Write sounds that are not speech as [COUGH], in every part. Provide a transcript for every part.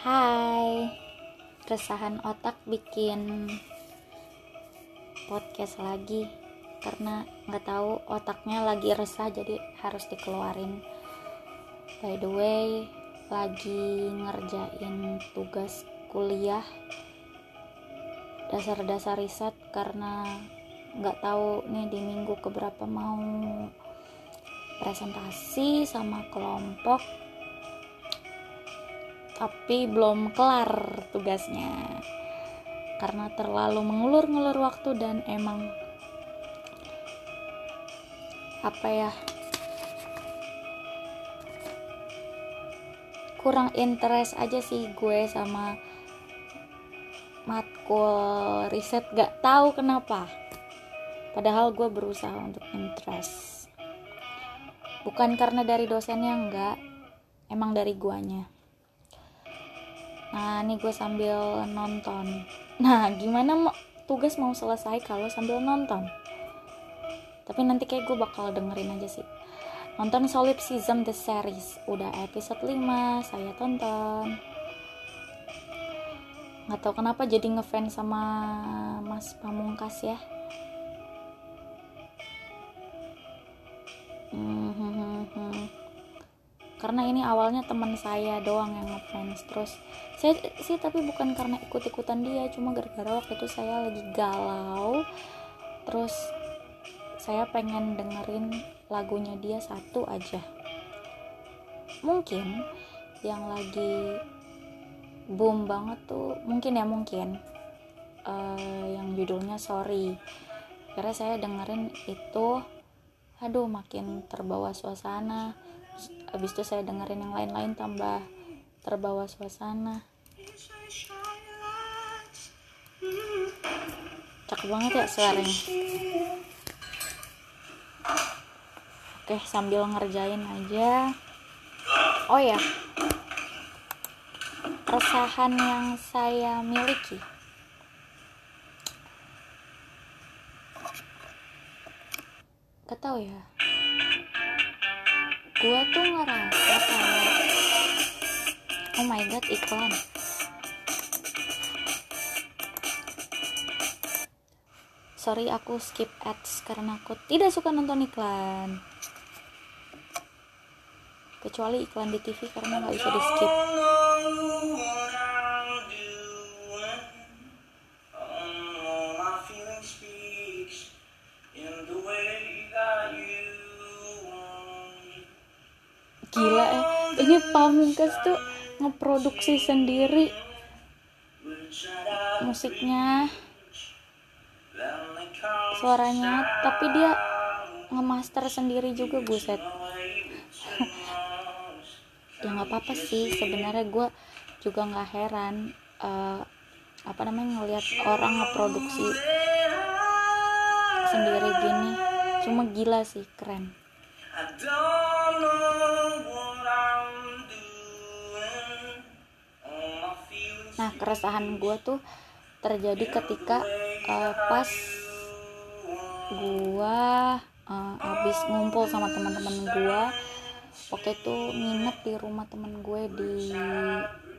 Hai, resahan otak bikin podcast lagi karena nggak tahu otaknya lagi resah jadi harus dikeluarin. By the way, lagi ngerjain tugas kuliah. Dasar-dasar riset karena nggak tahu nih di minggu keberapa mau presentasi sama kelompok tapi belum kelar tugasnya. Karena terlalu mengulur-ngulur waktu dan emang apa ya kurang interest aja sih gue sama matkul riset. Gak tahu kenapa. Padahal gue berusaha untuk interest. Bukan karena dari dosennya enggak. Emang dari guanya nah ini gue sambil nonton. Nah gimana mau tugas mau selesai kalau sambil nonton? Tapi nanti kayak gue bakal dengerin aja sih. Nonton Solipsism The Series. Udah episode 5 saya tonton. Nggak tahu kenapa jadi ngefans sama Mas Pamungkas ya karena ini awalnya teman saya doang yang ngefans. Terus saya sih tapi bukan karena ikut-ikutan dia cuma gara-gara waktu itu saya lagi galau. Terus saya pengen dengerin lagunya dia satu aja. Mungkin yang lagi boom banget tuh mungkin ya mungkin. Uh, yang judulnya sorry. Karena saya dengerin itu aduh makin terbawa suasana habis itu saya dengerin yang lain-lain tambah terbawa suasana. Cakep banget ya suaranya. Oke sambil ngerjain aja. Oh ya. Resahan yang saya miliki. Gak ya gue tuh ngerasa kalau oh my god iklan. Sorry aku skip ads karena aku tidak suka nonton iklan. Kecuali iklan di TV karena nggak bisa di skip ini pamungkas tuh ngeproduksi sendiri musiknya. Suaranya tapi dia ngemaster sendiri juga buset. Ya nggak apa-apa sih sebenarnya gue juga nggak heran uh, apa namanya ngelihat orang ngeproduksi sendiri gini. Cuma gila sih keren nah keresahan gue tuh terjadi ketika uh, pas gue uh, abis ngumpul sama teman-teman gue waktu itu nginep di rumah temen gue di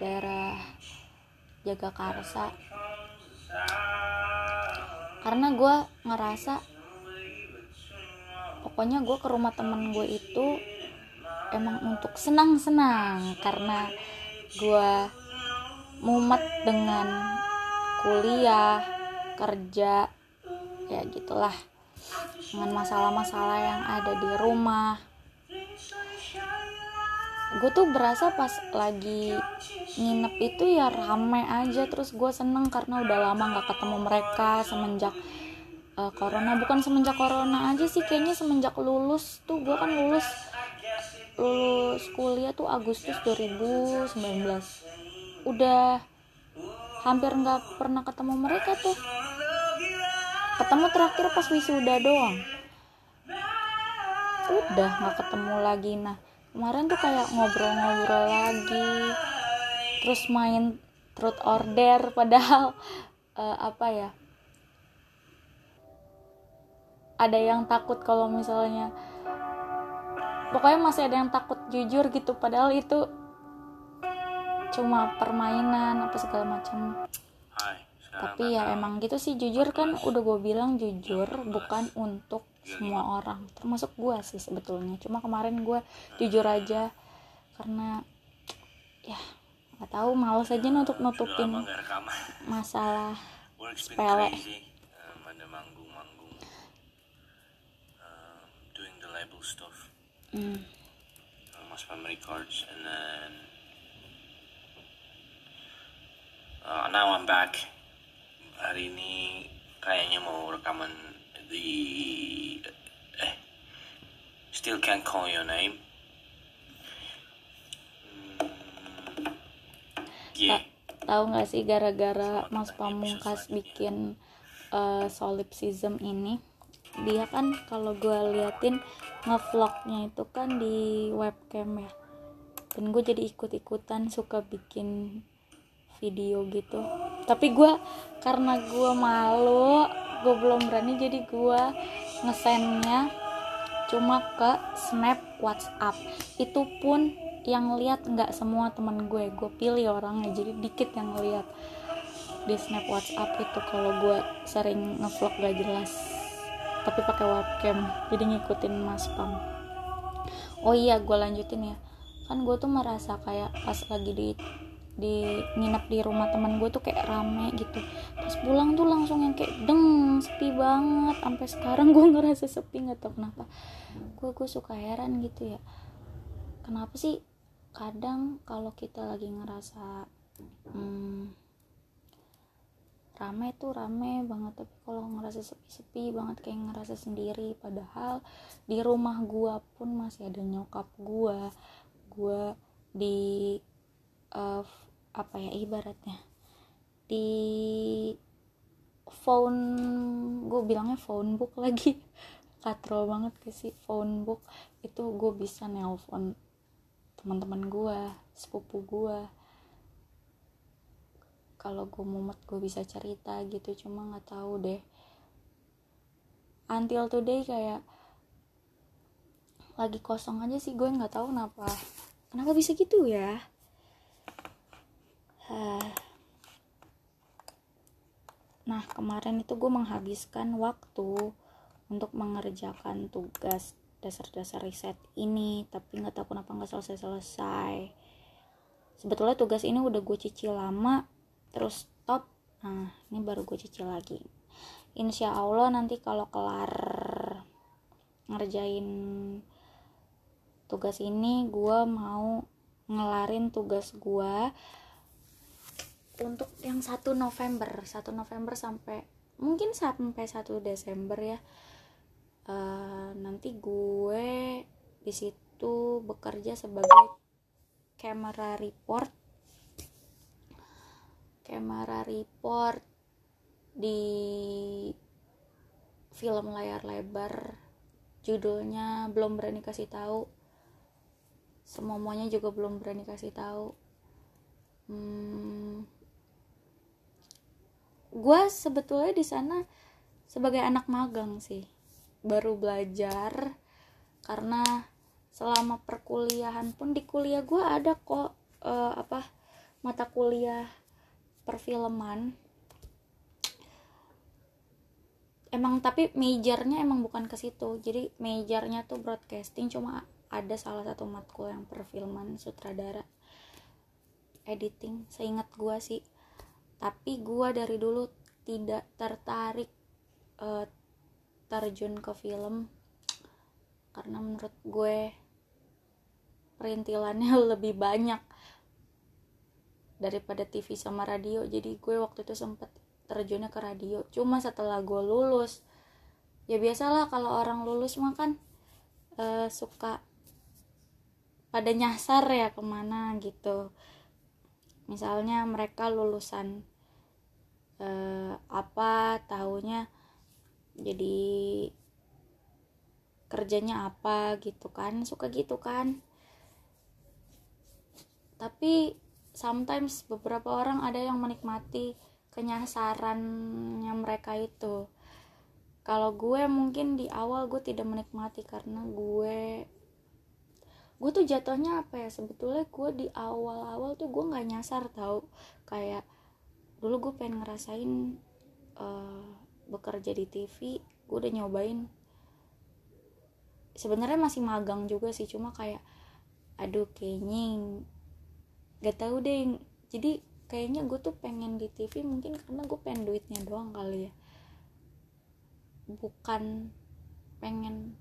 daerah Jagakarsa. Karena gue ngerasa pokoknya gue ke rumah temen gue itu emang untuk senang-senang karena gue mumet dengan kuliah kerja ya gitulah. Dengan masalah-masalah yang ada di rumah. Gue tuh berasa pas lagi nginep itu ya rame aja. Terus gue seneng karena udah lama nggak ketemu mereka semenjak uh, corona. Bukan semenjak corona aja sih kayaknya semenjak lulus tuh. Gue kan lulus lulus kuliah tuh Agustus 2019 udah hampir nggak pernah ketemu mereka tuh. Ketemu terakhir pas wisuda doang. Udah nggak ketemu lagi. Nah kemarin tuh kayak ngobrol-ngobrol lagi. Terus main truth order [LAUGHS] padahal uh, apa ya ada yang takut kalau misalnya pokoknya masih ada yang takut jujur gitu. Padahal itu cuma permainan apa segala macam. Tapi ya emang gitu sih jujur kan udah gue bilang jujur bukan untuk Iya, semua orang termasuk gue sih sebetulnya. Cuma kemarin gue jujur aja karena ya nggak tahu males aja nutup nutupin masalah Sepele. Um. Um, doing the label stuff. Mas Pam Records and then uh, now I'm back. Hari ini kayaknya mau rekaman the eh still can't call your name. Hmm, yeah. Tahu nggak sih gara-gara Mas Pamungkas bikin eh, solipsism ini? Dia kan kalau gue liatin ngevlognya itu kan di webcam ya. Dan gue jadi ikut-ikutan suka bikin video gitu. Tapi gue karena gue malu gue belum berani jadi gue ngesendnya cuma ke snap WhatsApp. Itu pun yang lihat nggak semua teman gue. Gue pilih orangnya jadi dikit yang lihat di snap WhatsApp itu kalau gue sering ngevlog gak jelas. Tapi pakai webcam jadi ngikutin Mas Pam. Oh iya gue lanjutin ya. Kan gue tuh merasa kayak pas lagi di di nginep di rumah teman gue tuh kayak rame gitu. Pas pulang tuh langsung yang kayak deng sepi banget. Sampai sekarang [LAUGHS] gue ngerasa sepi nggak tau kenapa. Gue gue suka heran gitu ya. Kenapa sih kadang kalau kita lagi ngerasa hmm, rame tuh rame banget tapi kalau ngerasa sepi-sepi banget kayak ngerasa sendiri. Padahal di rumah gua pun masih ada nyokap gua. Gua di eh, apa ya ibaratnya di phone gue bilangnya phone book lagi. [LAUGHS] Katro banget ke sih phone book. Itu gue bisa nelpon teman-teman gue sepupu gue kalau gue mumet gue bisa cerita gitu cuma nggak tahu deh. Until today kayak lagi kosong aja sih gue nggak tahu kenapa. Kenapa bisa gitu ya nah kemarin itu gue menghabiskan waktu untuk mengerjakan tugas dasar-dasar riset ini tapi nggak tahu kenapa nggak selesai-selesai. Sebetulnya tugas ini udah gue cicil lama terus stop. Nah ini baru gue cicil lagi. Insya Allah nanti kalau kelar ngerjain tugas ini gue mau ngelarin tugas gue untuk yang 1 November 1 November sampai mungkin sampai 1 Desember ya. Eh, nanti gue di situ bekerja sebagai camera report. Camera report di film layar lebar. Judulnya belum berani kasih tahu. Semuanya juga belum berani kasih tahu. Hmm, gue sebetulnya di sana sebagai anak magang sih. Baru belajar karena selama perkuliahan pun di kuliah gue ada kok eh, apa mata kuliah perfilman. Emang tapi majornya emang bukan ke situ. Jadi majornya tuh broadcasting cuma ada salah satu matkul yang perfilman sutradara editing. Seingat gue sih tapi gue dari dulu tidak tertarik eh, terjun ke film. Karena menurut gue perintilannya [LAUGHS] lebih banyak daripada TV sama radio. Jadi gue waktu itu sempet terjunnya ke radio. Cuma setelah gue lulus ya biasalah kalau orang lulus mah kan eh, suka pada nyasar ya ke mana gitu misalnya mereka lulusan eh, apa tahunya jadi kerjanya apa gitu kan suka gitu kan. Tapi sometimes beberapa orang ada yang menikmati kenyasarannya mereka itu. Kalau gue mungkin di awal gue tidak menikmati karena gue gue tuh jatuhnya apa ya? Sebetulnya gue di awal-awal tuh gue nggak nyasar tau. Kayak dulu gue pengen ngerasain uh, bekerja di TV gue udah nyobain. Sebenarnya masih magang juga sih cuma kayak aduh kayaknya gak tau deh. Jadi kayaknya gue tuh pengen di TV mungkin karena gue pengen duitnya doang kali ya. Bukan pengen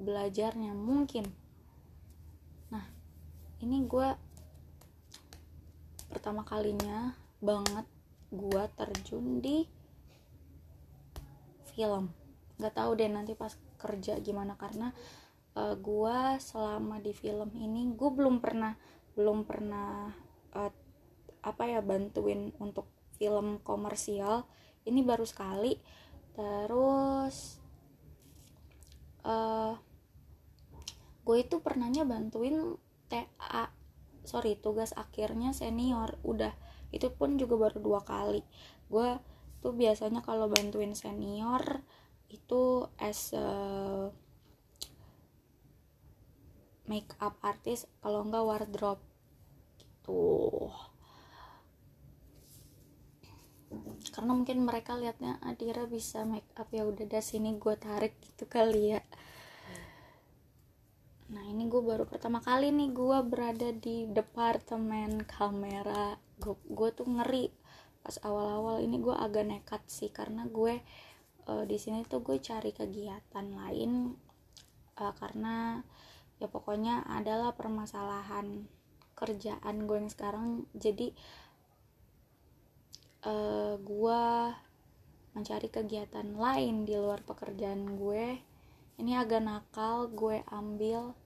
belajarnya mungkin ini gue pertama kalinya banget gue terjun di film. Nggak tahu deh nanti pas kerja gimana karena uh, gue selama di film ini gue belum pernah belum pernah uh, apa ya bantuin untuk film komersial. Ini baru sekali. Terus uh, gue itu pernahnya bantuin TA sorry tugas akhirnya senior udah. Itu pun juga baru dua kali. Gue tuh biasanya kalau bantuin senior itu as a make up artist kalau enggak wardrobe. Gitu. Karena mungkin mereka liatnya Adira bisa make up ya udah dari sini gue tarik gitu kali ya nah ini gue baru pertama kali nih gue berada di departemen kamera. Gue, tuh ngeri pas awal-awal. Ini gue agak nekat sih karena gue uh, di sini tuh gue cari kegiatan lain uh, karena ya pokoknya adalah permasalahan kerjaan gue yang sekarang. Jadi uh, gue mencari kegiatan lain di luar pekerjaan gue. Ini agak nakal gue ambil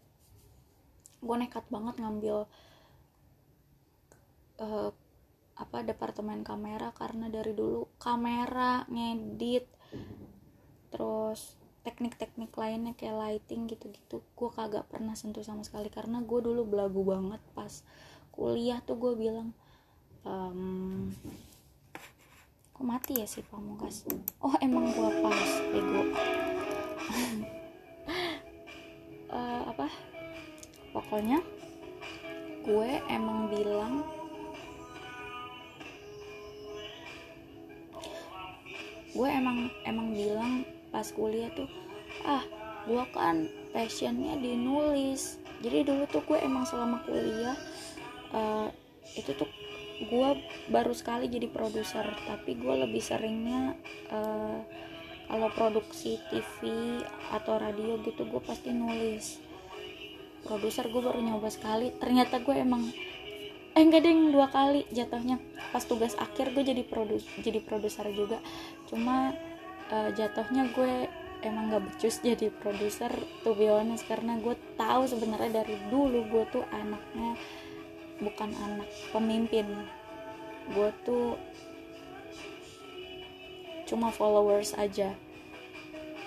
gue nekat banget ngambil uh, apa departemen kamera karena dari dulu kamera ngedit terus teknik-teknik lainnya kayak lighting gitu-gitu gue kagak pernah sentuh sama sekali karena gue dulu belagu banget pas kuliah tuh gue bilang um, kok mati ya si pamungkas oh emang gue pas bego [LAUGHS] pokoknya gue emang bilang gue emang emang bilang pas kuliah tuh ah gue kan passionnya di nulis. Jadi dulu tuh gue emang selama kuliah uh, itu tuh gue baru sekali jadi produser. Tapi gue lebih seringnya uh, kalau produksi TV atau radio gitu gue pasti nulis produser gue baru nyoba sekali. Ternyata gue emang eh enggak deh dua kali jatuhnya. Pas tugas akhir gue jadi produs jadi produser juga. Cuma uh, jatuhnya gue emang gak becus jadi produser tuh be honest. Karena gue tahu sebenarnya dari dulu gue tuh anaknya bukan anak pemimpin. Gue tuh cuma followers aja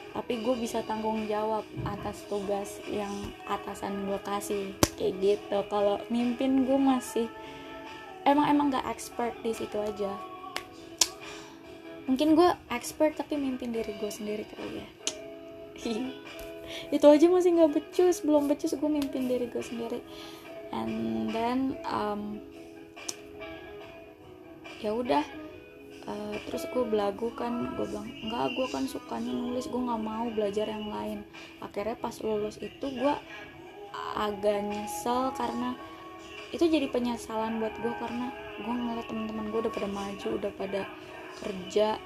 tapi gue bisa tanggung jawab atas tugas yang atasan gue kasih kayak gitu. Kalau mimpin gue masih emang emang gak expert di situ aja. Mungkin gue expert tapi mimpin diri gue sendiri kali ya. [LAUGHS] Itu aja masih nggak becus belum becus gue mimpin diri gue sendiri. And then um, ya udah uh, terus gue belagu kan gue bilang enggak gue kan sukanya nulis gue nggak mau belajar yang lain. Akhirnya pas lulus itu gue agak nyesel karena itu jadi penyesalan buat gue karena gue ngeliat teman-teman gue udah pada maju udah pada kerja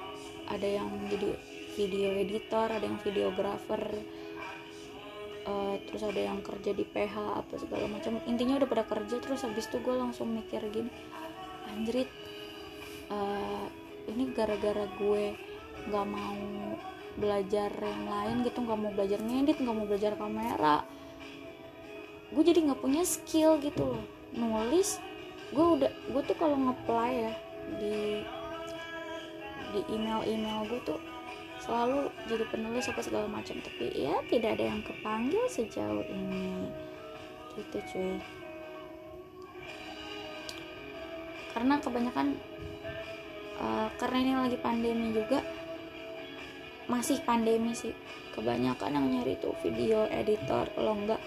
ada yang jadi video editor ada yang videografer uh, terus ada yang kerja di PH apa segala macam. Intinya udah pada kerja terus habis itu gue langsung mikir gini anjrit uh, ini gara-gara gue nggak mau belajar yang lain gitu nggak mau belajar ngedit nggak mau belajar kamera. Gue jadi nggak punya skill gitu loh. Nulis gue udah gue tuh kalau ngeplay ya di di email-email gue tuh selalu jadi penulis apa segala macam. Tapi ya tidak ada yang kepanggil sejauh ini. Gitu cuy. Karena kebanyakan uh, karena ini lagi pandemi juga masih pandemi sih. Kebanyakan yang nyari tuh video editor kalau enggak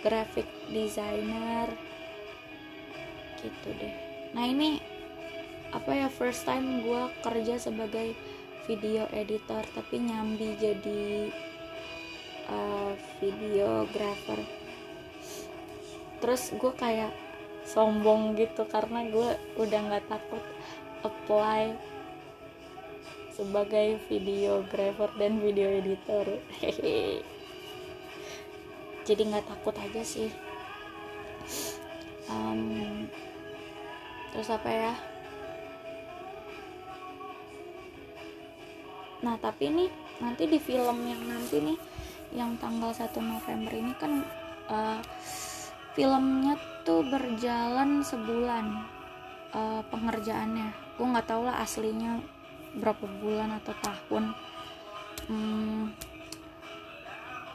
graphic designer gitu deh. Nah ini apa ya first time gue kerja sebagai video editor tapi nyambi jadi uh, videographer. Terus gue kayak sombong gitu karena gue udah nggak takut apply sebagai videographer dan video editor. Hehe [LAUGHS] jadi nggak takut aja sih. Um, terus apa ya? Nah tapi nih nanti di film yang nanti nih yang tanggal 1 November ini kan uh, filmnya tuh berjalan sebulan uh, pengerjaannya gue nggak tahu lah aslinya berapa bulan atau tahun. Hmm,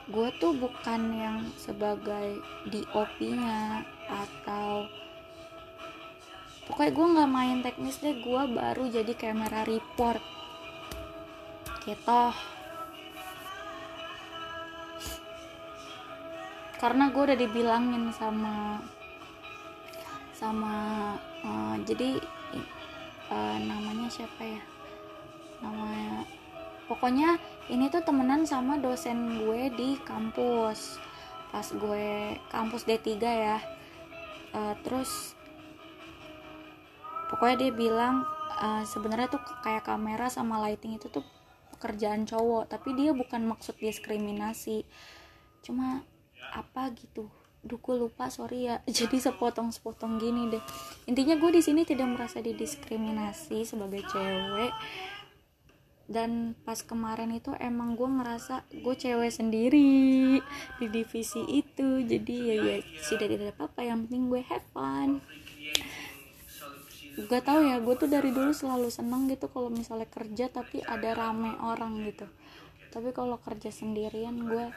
gue tuh bukan yang sebagai DOP-nya atau pokoknya gue nggak main teknis deh gue baru jadi kamera report. Gitu. Karena gue udah dibilangin sama sama uh, jadi uh, namanya siapa ya? Namanya pokoknya ini tuh temenan sama dosen gue di kampus. Pas gue kampus D3 ya. Uh, terus pokoknya dia bilang uh, sebenarnya tuh kayak kamera sama lighting itu tuh pekerjaan cowok tapi dia bukan maksud diskriminasi. Cuma apa gitu duku lupa sorry ya. [LAUGHS] Jadi sepotong-sepotong gini deh. Intinya gue di sini tidak merasa didiskriminasi sebagai cewek. Dan pas kemarin itu emang gue ngerasa gue cewek sendiri di divisi itu. Jadi ya ya sudah tidak apa-apa. Yang penting gue have fun. Gue tau ya gue tuh dari dulu selalu seneng gitu kalau misalnya kerja tapi ada rame orang gitu. Tapi kalau kerja sendirian gue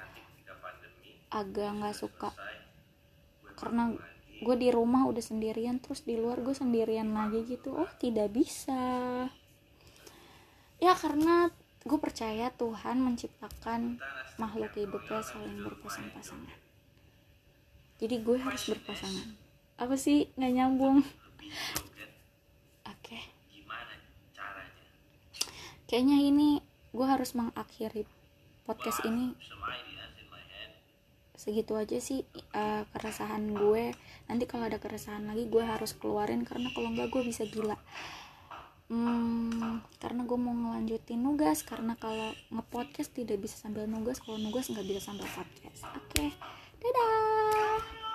agak nggak suka karena gue di rumah udah sendirian terus di luar gue sendirian lagi gitu. Oh tidak bisa. Ya karena gue percaya Tuhan menciptakan makhluk hidupnya saling berpasang-pasangan. Jadi gue harus berpasangan. Apa sih? Nggak nyambung. Oke. Kayaknya ini gue harus mengakhiri podcast ini segitu aja sih uh, keresahan gue. Nanti kalau ada keresahan lagi gue harus keluarin karena kalau enggak gue bisa gila. Hmm, karena gue mau ngelanjutin nugas karena kalau ngepodcast tidak bisa sambil nugas kalau nugas nggak bisa sambil podcast. Oke okay. dadah